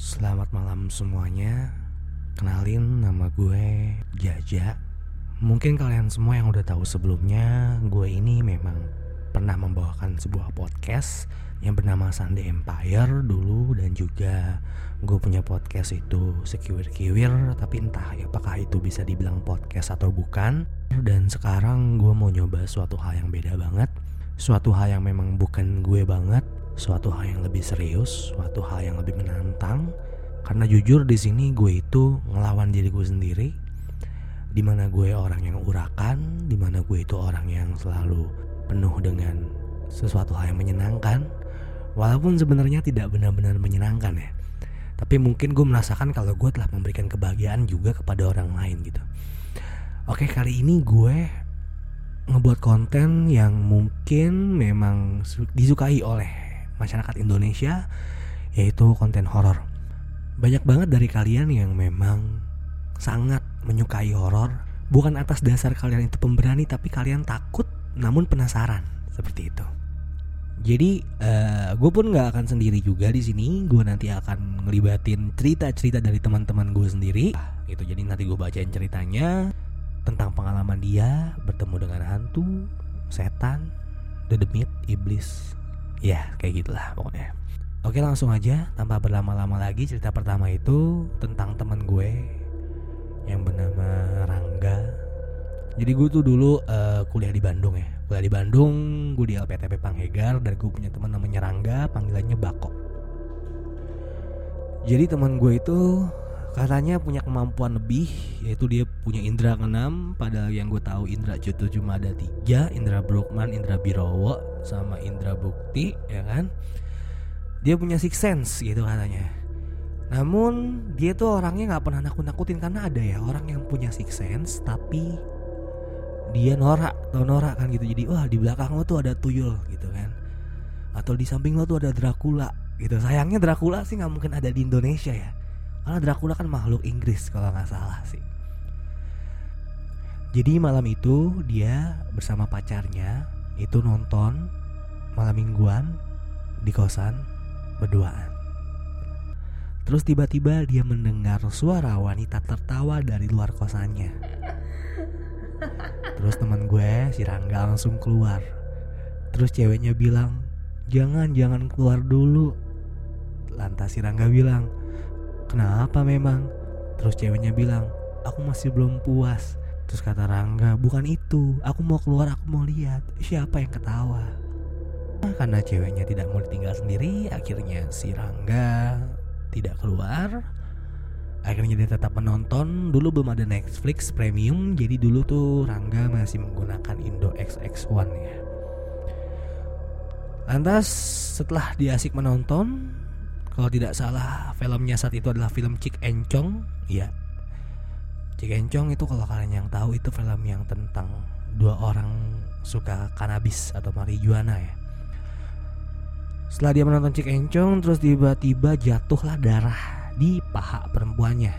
Selamat malam semuanya. Kenalin nama gue Jaja. Mungkin kalian semua yang udah tahu sebelumnya Gue ini memang pernah membawakan sebuah podcast Yang bernama Sunday Empire dulu Dan juga gue punya podcast itu sekiwir-kiwir Tapi entah apakah itu bisa dibilang podcast atau bukan. Dan sekarang gue mau nyoba suatu hal yang beda banget. Suatu hal yang memang bukan gue banget suatu hal yang lebih serius, suatu hal yang lebih menantang. Karena jujur di sini gue itu ngelawan diri gue sendiri. Di mana gue orang yang urakan, di mana gue itu orang yang selalu penuh dengan sesuatu hal yang menyenangkan. Walaupun sebenarnya tidak benar-benar menyenangkan ya. Tapi mungkin gue merasakan kalau gue telah memberikan kebahagiaan juga kepada orang lain gitu. Oke kali ini gue ngebuat konten yang mungkin memang disukai oleh masyarakat Indonesia yaitu konten horor. Banyak banget dari kalian yang memang sangat menyukai horor, bukan atas dasar kalian itu pemberani tapi kalian takut namun penasaran seperti itu. Jadi uh, gue pun nggak akan sendiri juga di sini. Gue nanti akan ngelibatin cerita-cerita dari teman-teman gue sendiri. Gitu. Jadi nanti gue bacain ceritanya tentang pengalaman dia bertemu dengan hantu, setan, dedemit, iblis, ya kayak gitulah pokoknya. Oke langsung aja tanpa berlama-lama lagi cerita pertama itu tentang teman gue yang bernama Rangga. Jadi gue tuh dulu uh, kuliah di Bandung ya. Kuliah di Bandung gue di LPTP Panghegar dan gue punya teman namanya Rangga panggilannya Bako jadi teman gue itu katanya punya kemampuan lebih yaitu dia punya indera keenam. Padahal yang gue tahu indera itu cuma ada tiga. Indera Brookman indera Birowo sama indera Bukti ya kan? Dia punya six sense gitu katanya. Namun dia tuh orangnya nggak pernah nakut-nakutin karena ada ya orang yang punya six sense tapi dia norak atau norak kan gitu. Jadi wah di belakang lo tuh ada tuyul gitu kan? Atau di samping lo tuh ada Dracula gitu. Sayangnya Dracula sih nggak mungkin ada di Indonesia ya karena Dracula kan makhluk Inggris kalau nggak salah sih. Jadi malam itu dia bersama pacarnya itu nonton malam mingguan di kosan berduaan. Terus tiba-tiba dia mendengar suara wanita tertawa dari luar kosannya. Terus teman gue si Rangga langsung keluar. Terus ceweknya bilang, "Jangan, jangan keluar dulu." Lantas si Rangga bilang, Kenapa memang? Terus ceweknya bilang, aku masih belum puas. Terus kata Rangga, bukan itu. Aku mau keluar, aku mau lihat. Siapa yang ketawa? Nah, karena ceweknya tidak mau ditinggal sendiri, akhirnya si Rangga tidak keluar. Akhirnya dia tetap menonton. Dulu belum ada Netflix premium, jadi dulu tuh Rangga masih menggunakan Indo XX1 ya. Lantas setelah dia asik menonton, kalau tidak salah filmnya saat itu adalah film Cik Encong Iya. Cik Encong itu kalau kalian yang tahu itu film yang tentang Dua orang suka kanabis atau marijuana ya. Setelah dia menonton Cik Encong Terus tiba-tiba jatuhlah darah di paha perempuannya.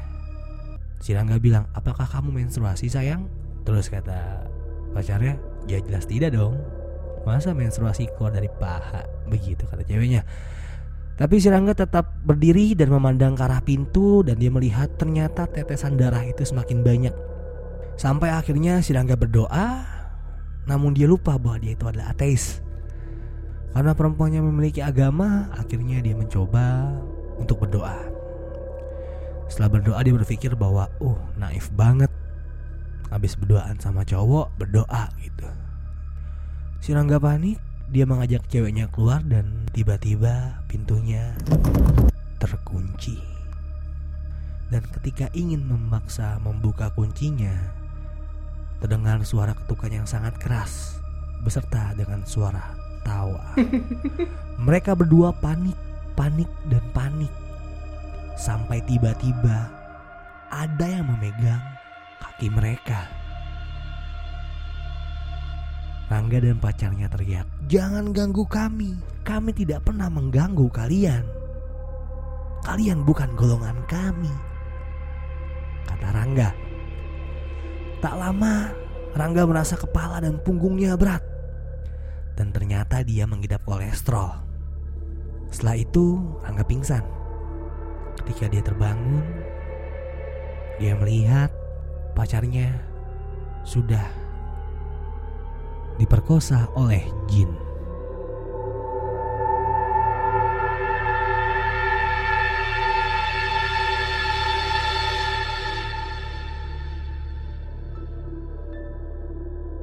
Si Rangga bilang apakah kamu menstruasi sayang? Terus kata pacarnya ya jelas tidak dong. Masa menstruasi keluar dari paha? Begitu kata ceweknya tapi si Rangga tetap berdiri dan memandang ke arah pintu dan dia melihat ternyata tetesan darah itu semakin banyak. Sampai akhirnya si Rangga berdoa, namun dia lupa bahwa dia itu adalah ateis. Karena perempuannya memiliki agama, akhirnya dia mencoba untuk berdoa. Setelah berdoa dia berpikir bahwa, oh naif banget. Habis berdoaan sama cowok, berdoa gitu. Si Rangga panik dia mengajak ceweknya keluar dan tiba-tiba pintunya terkunci. Dan ketika ingin memaksa membuka kuncinya, terdengar suara ketukan yang sangat keras beserta dengan suara tawa. Mereka berdua panik, panik dan panik. Sampai tiba-tiba ada yang memegang kaki mereka. Rangga dan pacarnya teriak, "Jangan ganggu kami. Kami tidak pernah mengganggu kalian. Kalian bukan golongan kami." Kata Rangga. Tak lama, Rangga merasa kepala dan punggungnya berat. Dan ternyata dia mengidap kolesterol. Setelah itu, Rangga pingsan. ketika dia terbangun, dia melihat pacarnya sudah diperkosa oleh jin.